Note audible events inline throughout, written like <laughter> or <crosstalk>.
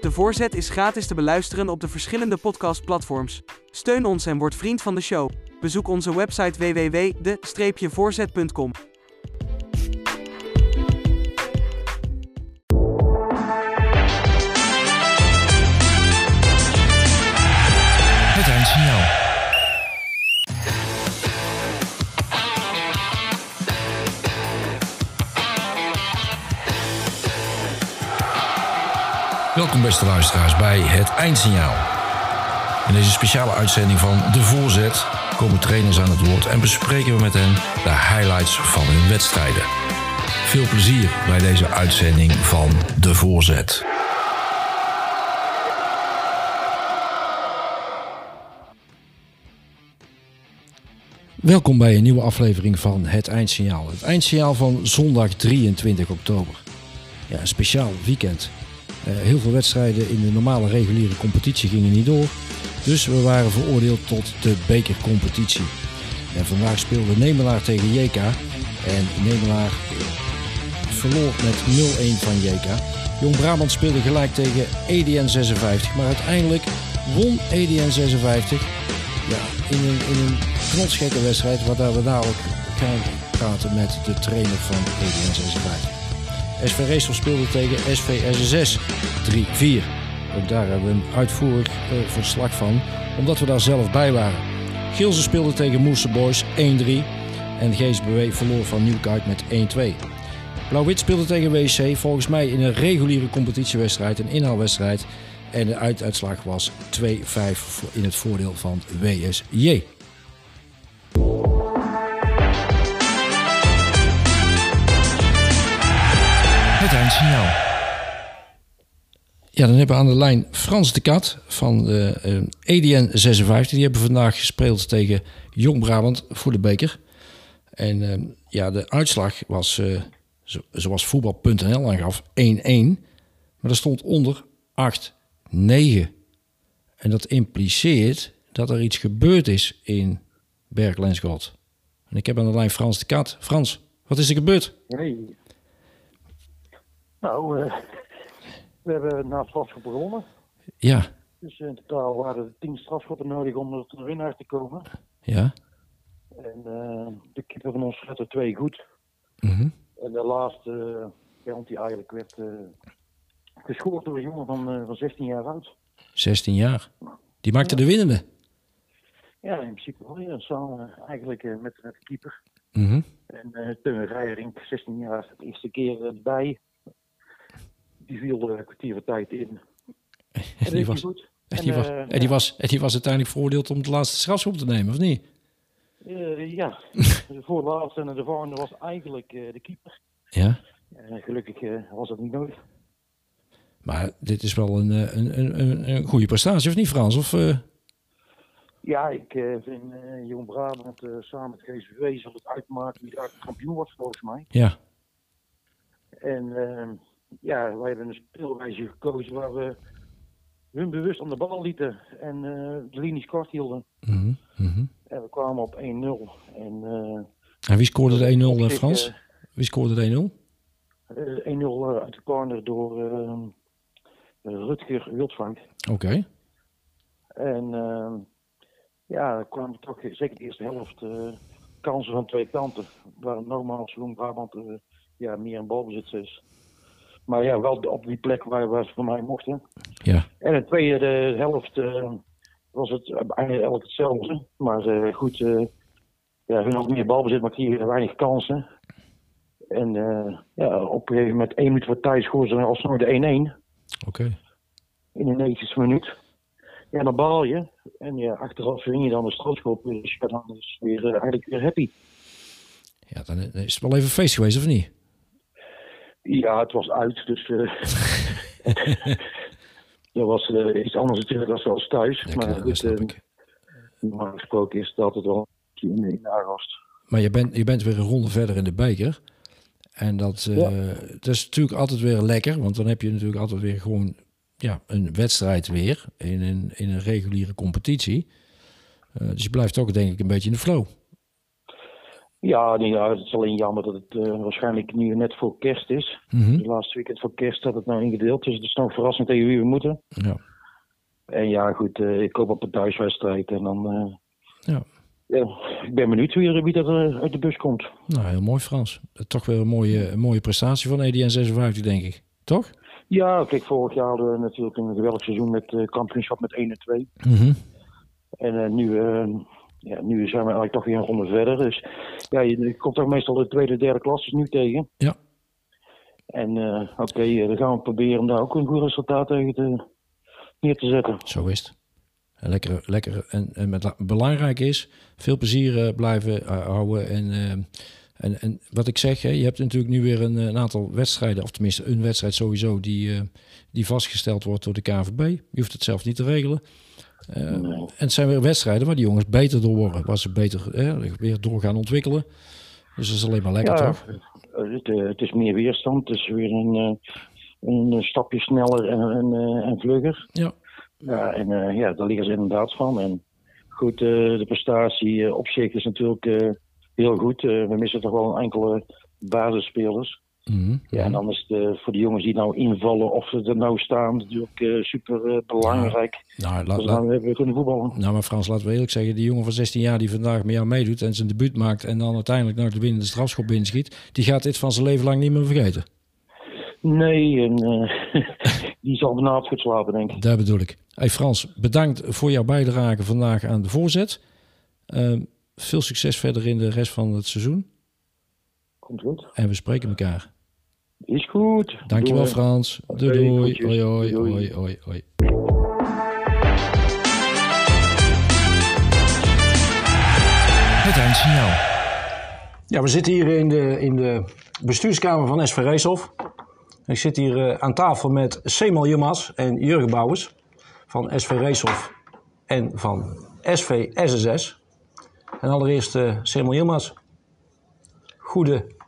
De voorzet is gratis te beluisteren op de verschillende podcastplatforms. Steun ons en word vriend van de show. Bezoek onze website www.de-voorzet.com. Welkom beste luisteraars bij het eindsignaal. In deze speciale uitzending van De Voorzet komen trainers aan het woord en bespreken we met hen de highlights van hun wedstrijden. Veel plezier bij deze uitzending van De Voorzet. Welkom bij een nieuwe aflevering van Het Eindsignaal. Het eindsignaal van zondag 23 oktober. Ja, een speciaal weekend. Eh, heel veel wedstrijden in de normale reguliere competitie gingen niet door. Dus we waren veroordeeld tot de bekercompetitie. En vandaag speelde Nemelaar tegen JK. En Nemelaar verloor met 0-1 van JK. Jong Brabant speelde gelijk tegen EDN 56. Maar uiteindelijk won EDN 56. Ja, in een, in een wedstrijd. Waar we dadelijk gaan praten met de trainer van EDN 56. SV Reestel speelde tegen SV SSS 3-4. Ook daar hebben we een uitvoerig eh, verslag van, omdat we daar zelf bij waren. Gilsen speelde tegen Moerse Boys 1-3 en GSBW verloor van Nieuwkuik met 1-2. Blauw-Wit speelde tegen WC, volgens mij in een reguliere competitiewedstrijd, een inhaalwedstrijd. En de uituitslag was 2-5 in het voordeel van WSJ. Ja, dan hebben we aan de lijn Frans de Kat van de uh, EDN 56. Die hebben vandaag gespeeld tegen Jong Brabant voor de beker. En uh, ja, de uitslag was, uh, zo, zoals voetbal.nl aangaf, 1-1. Maar er stond onder 8-9. En dat impliceert dat er iets gebeurd is in Berg-Lensgold. En ik heb aan de lijn Frans de Kat. Frans, wat is er gebeurd? Nee. Nou, uh, we hebben na strafschoppen gewonnen. Ja. Dus in totaal waren er tien strafschoppen nodig om tot een winnaar te komen. Ja. En uh, de keeper van ons had er twee goed. Mm -hmm. En de laatste penalty eigenlijk werd gescoord door een jongen van, van 16 jaar oud. 16 jaar? Die maakte ja. de winnende? Ja, in principe wel. Ja. Samen eigenlijk met, met de keeper. Mm -hmm. En uh, Teun Rijering, 16 jaar, de eerste keer erbij die viel een kwartier van tijd in. En die, was, goed. En, en, die was, uh, en, die ja. was, en die was uiteindelijk veroordeeld om het laatste strafschop te nemen, of niet? Uh, ja, <laughs> de voorlaatste en de volgende was eigenlijk uh, de keeper. Ja. gelukkig was dat niet nodig. Maar dit is wel een, een, een, een goede prestatie, of niet Frans? Of, Ja, ik vind Jong Brabant samen met GSV zal het uitmaken wie daar kampioen wordt volgens mij. Ja. En ja, wij hebben een speelwijze gekozen waar we hun bewust aan de bal lieten en uh, de linies kort hielden. Mm -hmm. Mm -hmm. En we kwamen op 1-0. En, uh, en wie scoorde de 1-0, Frans? Uh, wie scoorde de 1-0? 1-0 uit de corner door Rutger Wildvank. Oké. Okay. En ja, er kwamen toch zeker de eerste helft kansen van twee kanten. Waar normaal Jong Brabant ja, meer een balbezit is. Maar ja, wel op die plek waar, waar ze voor mij mochten. Ja. En de tweede helft uh, was het eigenlijk hetzelfde. Maar uh, goed, uh, ja, hun had meer balbezit, maar kregen weinig kansen. En ja, op een gegeven moment, één minuut voor tijd, scoorden ze alsnog de 1-1. Oké. Okay. In de 90 minuut. Ja, dan baal je. En ja, achteraf win je dan de strafschop. Dus je dan is weer, eigenlijk weer happy. Ja, dan is het wel even feest geweest, of niet? Ja, het was uit, dus uh, dat <laughs> was uh, iets anders natuurlijk dan zoals thuis. Ja, maar uh, normaal gesproken is het altijd wel in, in de. Maar je bent, je bent weer een ronde verder in de beker. En dat, ja. dat is natuurlijk altijd weer lekker, want dan heb je natuurlijk altijd weer gewoon ja, een wedstrijd weer in een, in een reguliere competitie. dus je blijft ook denk ik een beetje in de flow. Ja, nee, ja, het is alleen jammer dat het uh, waarschijnlijk nu net voor kerst is. Mhm. Mm -hmm. laatste weekend voor kerst dat het nou ingedeeld is. Het is nog verrassend tegen wie we moeten. Ja. En ja, goed, uh, ik hoop op een thuiswedstrijd. En dan, uh, ja. ja. ik ben benieuwd wie, wie er uit de bus komt. Nou, heel mooi Frans. Toch weer een mooie, een mooie prestatie van EDN 56, denk ik. Toch? Ja, kijk, vorig jaar hadden we natuurlijk een geweldig seizoen met kampioenschap met 1 en 2. Mm -hmm. En nu ja, nu zijn we eigenlijk toch weer een ronde verder. Dus ja, je komt toch meestal de tweede, derde klasse nu tegen. Ja. En uh, oké, okay, dan gaan we proberen om daar ook een goed resultaat tegen te, neer te zetten. Zo is het. Lekker, lekker en, en met, belangrijk is, veel plezier uh, blijven uh, houden. En, en, en wat ik zeg, hè, je hebt natuurlijk nu weer een, een, aantal wedstrijden, of tenminste een wedstrijd sowieso, die, die vastgesteld wordt door de KVB. Je hoeft het zelf niet te regelen. Uh, nee. En het zijn weer wedstrijden waar die jongens beter door worden. Waar ze beter weer door gaan ontwikkelen. Dus dat is alleen maar lekker, ja, toch? Het, uh, het, is meer weerstand. Het is weer een, een stapje sneller en, en, en vlugger. Ja. ja en ja, daar liggen ze inderdaad van. En goed, de prestatie op zich is natuurlijk heel goed. we missen toch wel enkele basisspelers. Mm -hmm. Ja, en dan is het uh, voor de jongens die nou invallen of ze er nou staan natuurlijk uh, super uh, belangrijk. Nou, la, dus dan hebben we kunnen voetballen. Nou, maar Frans, laten we eerlijk zeggen, die jongen van 16 jaar die vandaag met jou meedoet en zijn debuut maakt en dan uiteindelijk naar de winnende strafschop binnenschiet, die gaat dit van zijn leven lang niet meer vergeten. Nee, en <laughs> die zal vanavond goed slapen, denk ik. Dat bedoel ik. Hey Frans, bedankt voor jouw bijdrage vandaag aan de voorzet. veel succes verder in de rest van het seizoen. Komt goed. En we spreken elkaar. Is goed. Dankjewel doei. Frans. Doei doei. Hoi hoi. Hoi hoi hoi. Het eindsignaal. Ja, we zitten hier in de, in de bestuurskamer van SV Reeshof. Ik zit hier uh, aan tafel met Semal Jumas en Jurgen Bouwers van SV Reeshof en van SV SSS. En allereerst uh, Semal Jumas. Goede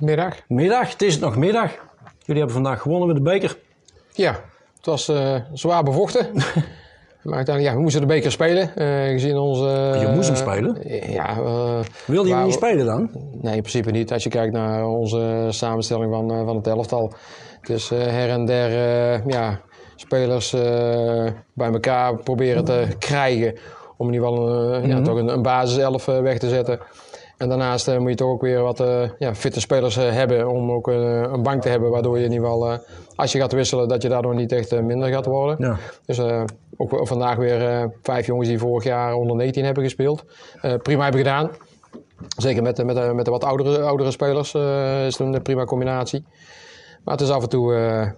middag. Middag, het is nog middag. Jullie hebben vandaag gewonnen met de beker. Ja, het was uh, zwaar bevochten. <laughs> maar uiteindelijk, ja, we moesten de beker spelen. Uh, gezien onze... Je moest hem spelen? ja. Wilde je hem niet spelen dan? Nee, in principe niet. Als je kijkt naar onze samenstelling van, van het elftal. Dus her en der, ja, spelers bij elkaar proberen te krijgen. Om in ieder geval mm -hmm. ja, toch een, een basiself weg te zetten. En daarnaast uh, moet je toch ook weer wat uh, ja, fitte spelers uh, hebben om ook een bank te hebben. Waardoor je in ieder geval, als je gaat wisselen, dat je daardoor niet echt minder gaat worden. Ja. Dus ook vandaag weer vijf jongens die vorig jaar onder 19 hebben gespeeld. prima hebben gedaan. Zeker met, met, met de wat oudere, oudere spelers is het een prima combinatie. Maar het is af en toe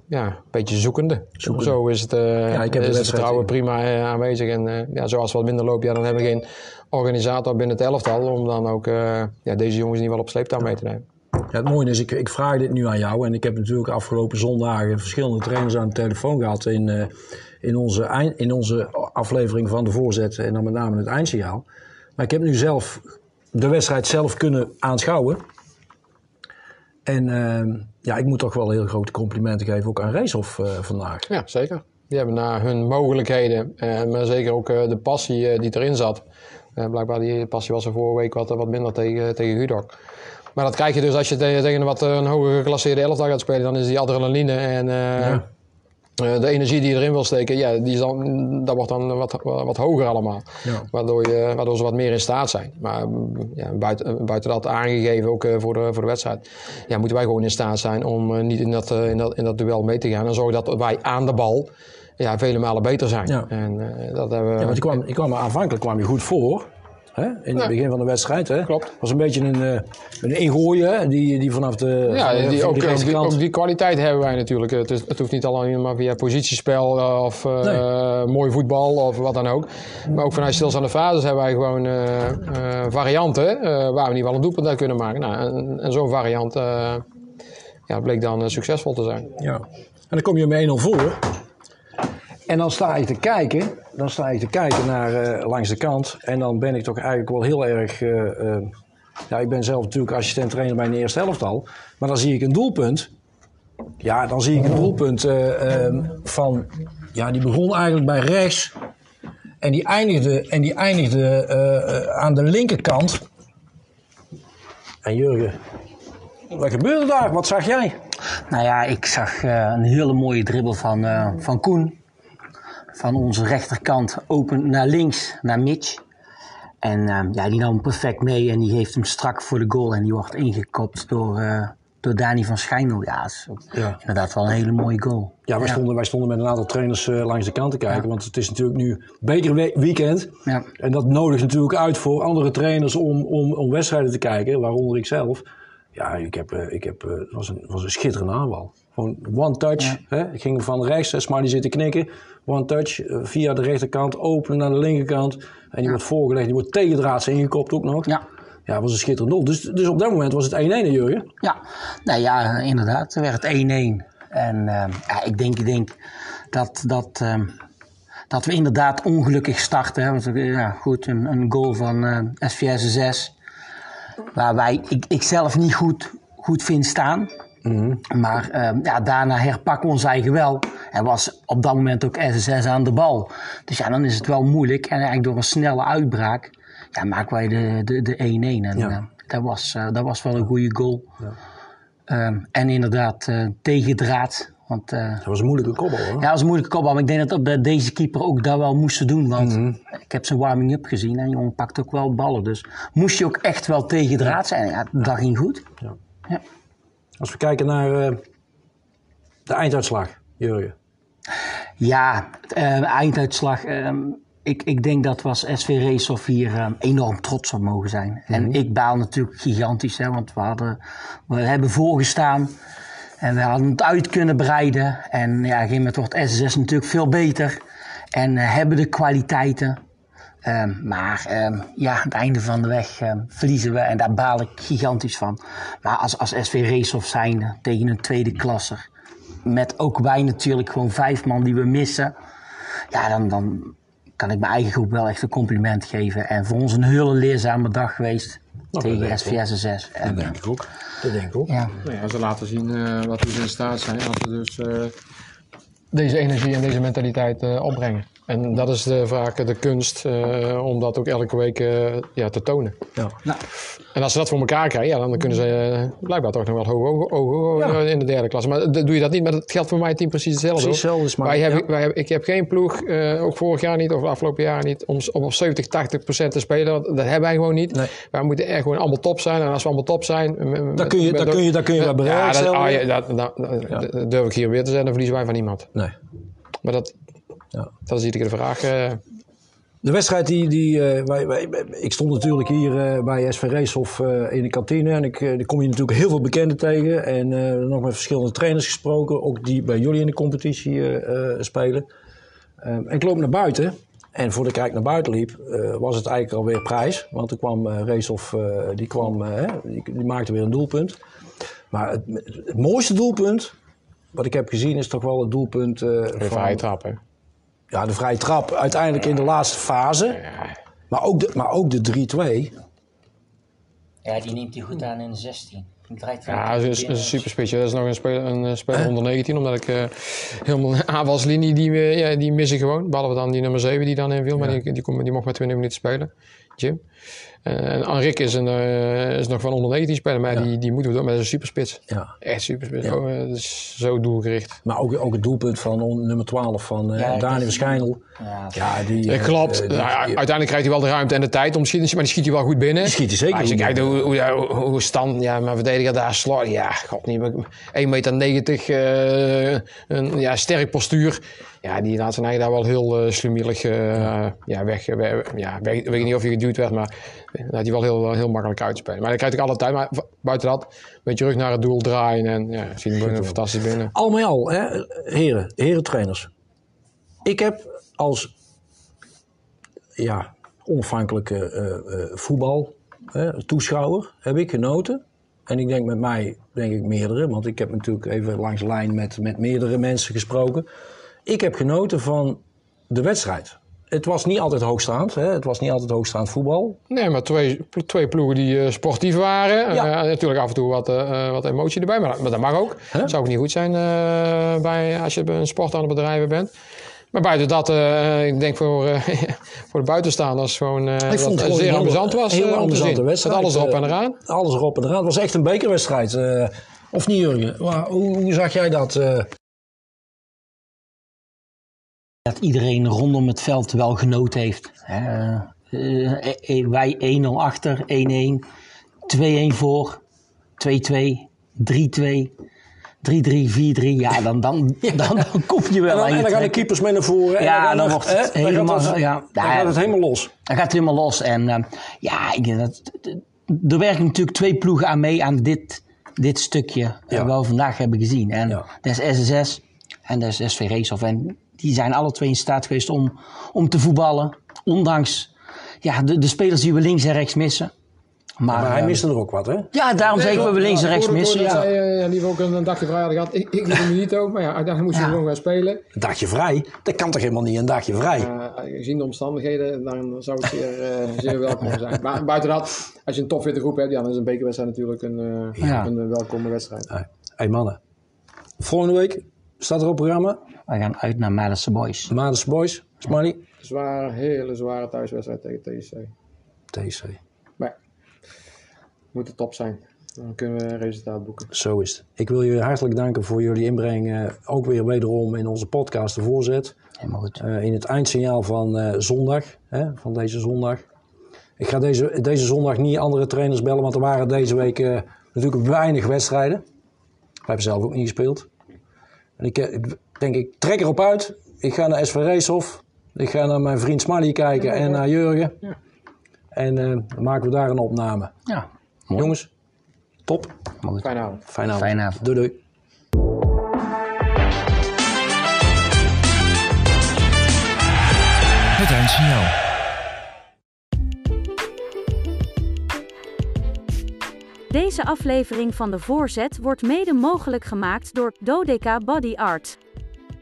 ja, een beetje zoekende. zoekende. Zo is het, ja, ik heb is het vertrouwen prima aanwezig. En ja, zoals het wat minder loopt, ja, dan hebben we geen organisator binnen het elftal om dan ook ja, deze jongens niet wel op sleeptouw mee te nemen. Ja, het mooie is, ik, ik vraag dit nu aan jou en ik heb natuurlijk afgelopen zondagen verschillende trainers aan de telefoon gehad in, in, onze, eind, in onze aflevering van de voorzet en dan met name het eindsignaal. Maar ik heb nu zelf de wedstrijd zelf kunnen aanschouwen. En uh, ja, ik moet toch wel heel grote complimenten geven ook aan Reeshof vandaag. Ja, zeker. Die hebben naar hun mogelijkheden, maar zeker ook de passie die erin zat, blijkbaar die passie was er vorige week wat, wat minder tegen, tegen Hudok. Maar dat krijg je dus als je tegen, tegen een wat een hoger geclasseerde elftal gaat spelen. Dan is die adrenaline en uh, Ja. Uh, de energie die je erin wil steken, ja, die is dan, dat wordt dan wat, wat hoger allemaal. Ja. Waardoor, je, waardoor ze wat meer in staat zijn. Maar ja, buiten, buiten dat aangegeven, ook uh, voor, de, voor de wedstrijd, ja, moeten wij gewoon in staat zijn om uh, niet in dat, in, dat, in dat duel mee te gaan. En zorgen dat wij aan de bal ja, vele malen beter zijn. Ja. En uh, dat hebben we... Ja, want je kwam, je kwam aanvankelijk kwam je goed voor. Hè? In het begin van de wedstrijd. Hè? Klopt. was een beetje een, eh, een ingooien die, die vanaf de, Ja, die, van ook, de ook, die, rechterkant- ook die kwaliteit hebben wij natuurlijk. Het, is, het hoeft niet alleen maar via positiespel eh, of eh, Nee. mooi voetbal of wat dan ook. Maar ook vanuit stilstaande fases hebben wij gewoon eh, eh, varianten eh, waar we ieder geval een doelpunt uit kunnen maken. Nou, en en zo'n variant eh, ja, bleek dan eh, succesvol te zijn. Ja. En dan kom je met 1-0 voor. En dan sta je te kijken, dan sta je te kijken naar eh, langs de kant. En dan ben ik toch eigenlijk wel heel erg. eh, eh, ja, ik ben zelf natuurlijk assistent trainer bij de eerste helft al. Maar dan zie ik een doelpunt. Ja, dan zie ik een doelpunt eh, ehm, van. Ja, die begon eigenlijk bij rechts. En die eindigde, en die eindigde aan de linkerkant. En Jurgen, wat gebeurde daar? Wat zag jij? Nou ja, ik zag een hele mooie dribbel van, van Koen. Van onze rechterkant open naar links, naar Mitch. En eh, ja, die nam hem perfect mee en die heeft hem strak voor de goal. En die wordt ingekopt door, eh, door Dani van Schijndel. Ja, dat is Ja. inderdaad wel een hele mooie goal. Ja, wij, Stonden, wij stonden met een aantal trainers eh, langs de kant te kijken. Want het is natuurlijk nu bekerweekend. Ja. En dat nodigt natuurlijk uit voor andere trainers om, om, om wedstrijden te kijken. Waaronder ik zelf. Ja, ik heb, eh, ik heb, eh, het was een, was een schitterende aanval. Gewoon one touch. Hè? Ik ging van rechts, hè, maar die zit te knikken. One touch, eh, via de rechterkant, openen naar de linkerkant. En die wordt voorgelegd, die wordt tegendraads ingekopt ook nog. Ja. Ja, het was een schitterend doel. Dus, dus op dat moment was het 1-1, hè, Jurgen? Ja, nou ja, inderdaad. Het werd 1-1. En eh, ja, ik denk, ik denk dat, dat, eh, dat we inderdaad ongelukkig starten. Hè. Want, ja, goed, een, een goal van eh SVS 6. Waar wij, ik, ik zelf niet goed, goed vind staan. Maar eh, ja, daarna herpakken we ons eigen wel. En was op dat moment ook SSS aan de bal. Dus ja, dan is het wel moeilijk. En eigenlijk door een snelle uitbraak ja, maken wij de 1-1. De, de 1-1. en Ja. eh, dat, was, eh, dat was wel een goede goal. Ehm, en inderdaad, eh tegendraad. Want Dat was een moeilijke koppel, hoor. ja, dat was een moeilijke kopbal. Maar ik denk dat de- deze keeper ook dat wel moest doen. Want ik heb zijn warming-up gezien. En jongen pakt ook wel ballen. Dus moest je ook echt wel tegendraad zijn. Ja, dat ging goed. Als we kijken naar eh, de einduitslag, Jurgen. Ja, eh, einduitslag. ehm, ik, ik denk dat we als SV Racehof hier ehm, enorm trots op mogen zijn. En ik baal natuurlijk gigantisch, hè, want we, hadden, we hebben voorgestaan. En we hadden het uit kunnen breiden. En ja, op een gegeven moment wordt SSS natuurlijk veel beter. En eh, hebben de kwaliteiten. Ehm, maar ehm, ja, aan het einde van de weg ehm, verliezen we. En daar baal ik gigantisch van. Maar als, als SV Racehof zijnde tegen een tweede klasser. Met ook wij natuurlijk gewoon vijf man die we missen. Ja, dan, dan kan ik mijn eigen groep wel echt een compliment geven. En voor ons een hele leerzame dag geweest. dat denk tegen ik SVS 6. En, denk ik ook. Dat denk ik ook. ja. Nou ja, ze laten zien eh, wat we in staat zijn als we dus eh, deze energie en deze mentaliteit eh, opbrengen. En dat is de, vaak de kunst eh, om dat ook elke week eh, ja, te tonen. Ja. Nou, En als ze dat voor elkaar krijgen, ja, dan kunnen ze eh, blijkbaar toch nog wel hoog, hoog, hoog, hoog, Ja. in de derde klasse. Maar doe je dat niet, maar dat geldt voor mij team precies hetzelfde. Precies hoor. hetzelfde, is maar- wij hebben, ja. wij hebben, ik heb geen ploeg, eh, ook vorig jaar niet, of afgelopen jaren niet, om, om op 70, 80 procent te spelen. Want Dat hebben wij gewoon niet. Nee. Wij moeten echt gewoon allemaal top zijn. En als we allemaal top zijn... Dan kun je, dan kun je, dan kun je ja, dat, bereiken. ah, ja, dat, dat, dat- dat durf ik hier weer te zeggen, dan verliezen wij van niemand. Nee. Maar dat, Ja. dat is iedere vraag. eh. De wedstrijd die, die eh, wij, wij, ik stond natuurlijk hier eh, bij SV Racehof eh, in de kantine en ik, daar kom je natuurlijk heel veel bekenden tegen en nog met verschillende trainers gesproken, ook die bij jullie in de competitie spelen. Eh, en ik loop naar buiten en voordat ik eigenlijk naar buiten liep, was het eigenlijk alweer prijs, want er kwam Racehof, eh, die, kwam, die, die maakte weer een doelpunt. Maar het, het mooiste doelpunt wat ik heb gezien is toch wel het doelpunt Weer van vrije trap. Ja, de vrije trap uiteindelijk in de laatste fase. Maar ook de, maar ook de 3-2. ja, die neemt hij goed aan in de 16. Die draait van Ja, dat is, een super spitje. Dat is nog een speler, een eh, speler onder 19, omdat ik eh, helemaal de aanvalslinie, die, we- ja, die mis ik gewoon. Behalve dan die nummer 7 die dan inviel, maar die, die, kon- die mocht maar 20 minuten spelen. Jim. Eh, en Enrique is, een, eh, is nog van onder 19 speler, maar die, die moeten we doen. Maar dat is een super spits. Ja. Echt super spits. Oh, eh, dat is zo doelgericht. Maar ook, ook het doelpunt van nummer 12 van eh Ja, Dani dat- Verschijnel. Ja, Ja, die... Ja, klopt. die- Nou ja, uiteindelijk krijgt hij wel de ruimte en de tijd om te schieten, maar die schiet hij wel goed binnen. Die schiet hij zeker Maar als je kijkt hoe, hoe, hoe, hoe stand, ja, mijn verdediger daar slaat, ja, god niet, 1,90 meter, eh, een ja, sterk postuur. Ja, die laat zijn eigen daar wel heel uh, slumielig ja, weg. weg- ja, weg- weet niet of hij maar had hij wel heel, heel makkelijk uitspelen. Maar dan krijgt hij alle tijd, maar buiten dat, met je rug naar het doel draaien en ja, zie je hem fantastisch binnen. Al met al, hè, heren, heren trainers. Ik heb als ja, onafhankelijke eh, eh, voetbal toeschouwer heb ik genoten. En ik denk met mij, denk ik meerdere, want ik heb natuurlijk even langs de lijn met, met meerdere mensen gesproken. Ik heb genoten van de wedstrijd. Het was niet altijd hoogstaand, hè? het was niet altijd hoogstaand voetbal. Nee, maar twee, twee ploegen die eh, sportief waren. Ja. Eh, natuurlijk af en toe wat, eh, wat emotie erbij, maar, maar dat mag ook. Hè? Zou ook niet goed zijn bij, als je een sport aan het bedrijven bent. Maar buiten dat, ik denk voor, <laughs> voor de buitenstaanders gewoon dat vond het zeer een amusant was heel amusante wedstrijd. Met alles erop en eraan. Alles erop en eraan. Het was echt een bekerwedstrijd. of niet, Jurgen? Hoe zag jij dat? Dat iedereen rondom het veld wel genoten heeft. Eh, eh, wij 1-0 achter, 1-1, 2-1 voor, 2-2, 3-2, 3-3, 4-3. Ja, dan, dan, <laughs> dan, dan kom je wel En dan, aan en dan gaan de keepers mee naar voren. en Ja, gaan dan er- wordt het dan helemaal- gaat het, ja. dan gaat het helemaal los. Dan gaat het helemaal los. En eh, ja, ik, dat, er werken natuurlijk twee ploegen aan mee aan dit, dit stukje Ja. dat we vandaag hebben gezien. En Ja. dat is SSS en dat is SV. En die zijn alle twee in staat geweest om, om te voetballen. Ondanks ja, de, de spelers die we links en rechts missen. Maar, Maar hij eh, miste er ook wat, hè? Ja, daarom zeg ik dat we links en rechts missen. Ja. ja, die ook een, een dagje vrij hadden gehad. Ik, ik liep niet ook, maar ja, uiteindelijk moest je Ja. gewoon gaan spelen. Een dagje vrij? Dat kan toch helemaal niet, een dagje vrij? Eh, gezien de omstandigheden, dan zou het zeer, eh, zeer welkom zijn. Maar <laughs> buiten dat, als je een topfitte groep hebt, ja, dan is een bekerwedstrijd natuurlijk een, eh, Ja. een welkome wedstrijd. Hé hey, mannen. Volgende week staat er op het programma. We gaan uit naar Madison Boys. Maandags Boys. Smiley. Zware, hele zware thuiswedstrijd tegen TSC. TC. Maar moet de top zijn. Dan kunnen we een resultaat boeken. Zo is het. Ik wil jullie hartelijk danken voor jullie inbreng. eh, ook weer wederom in onze podcast De Voorzet. Helemaal goed. Eh, in het eindsignaal van eh, zondag. Hè, van deze zondag. Ik ga deze, deze zondag niet andere trainers bellen. Want er waren deze week eh, natuurlijk weinig wedstrijden. We hebben zelf ook niet gespeeld. En ik denk, ik trek erop uit. Ik ga naar SV Reeshof. Ik ga naar mijn vriend Smiley kijken en naar Jurgen. En eh, dan maken we daar een opname. Ja, mooi. Jongens, top. Goed. Fijne avond. Fijne avond. Fijne avond. Doei doei. Het eindsignaal. Deze aflevering van de Voorzet wordt mede mogelijk gemaakt door Dodeka Body Art.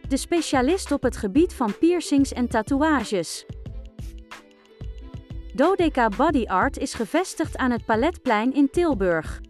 De specialist op het gebied van piercings en tatoeages. Dodeka Body Art is gevestigd aan het Paletplein in Tilburg.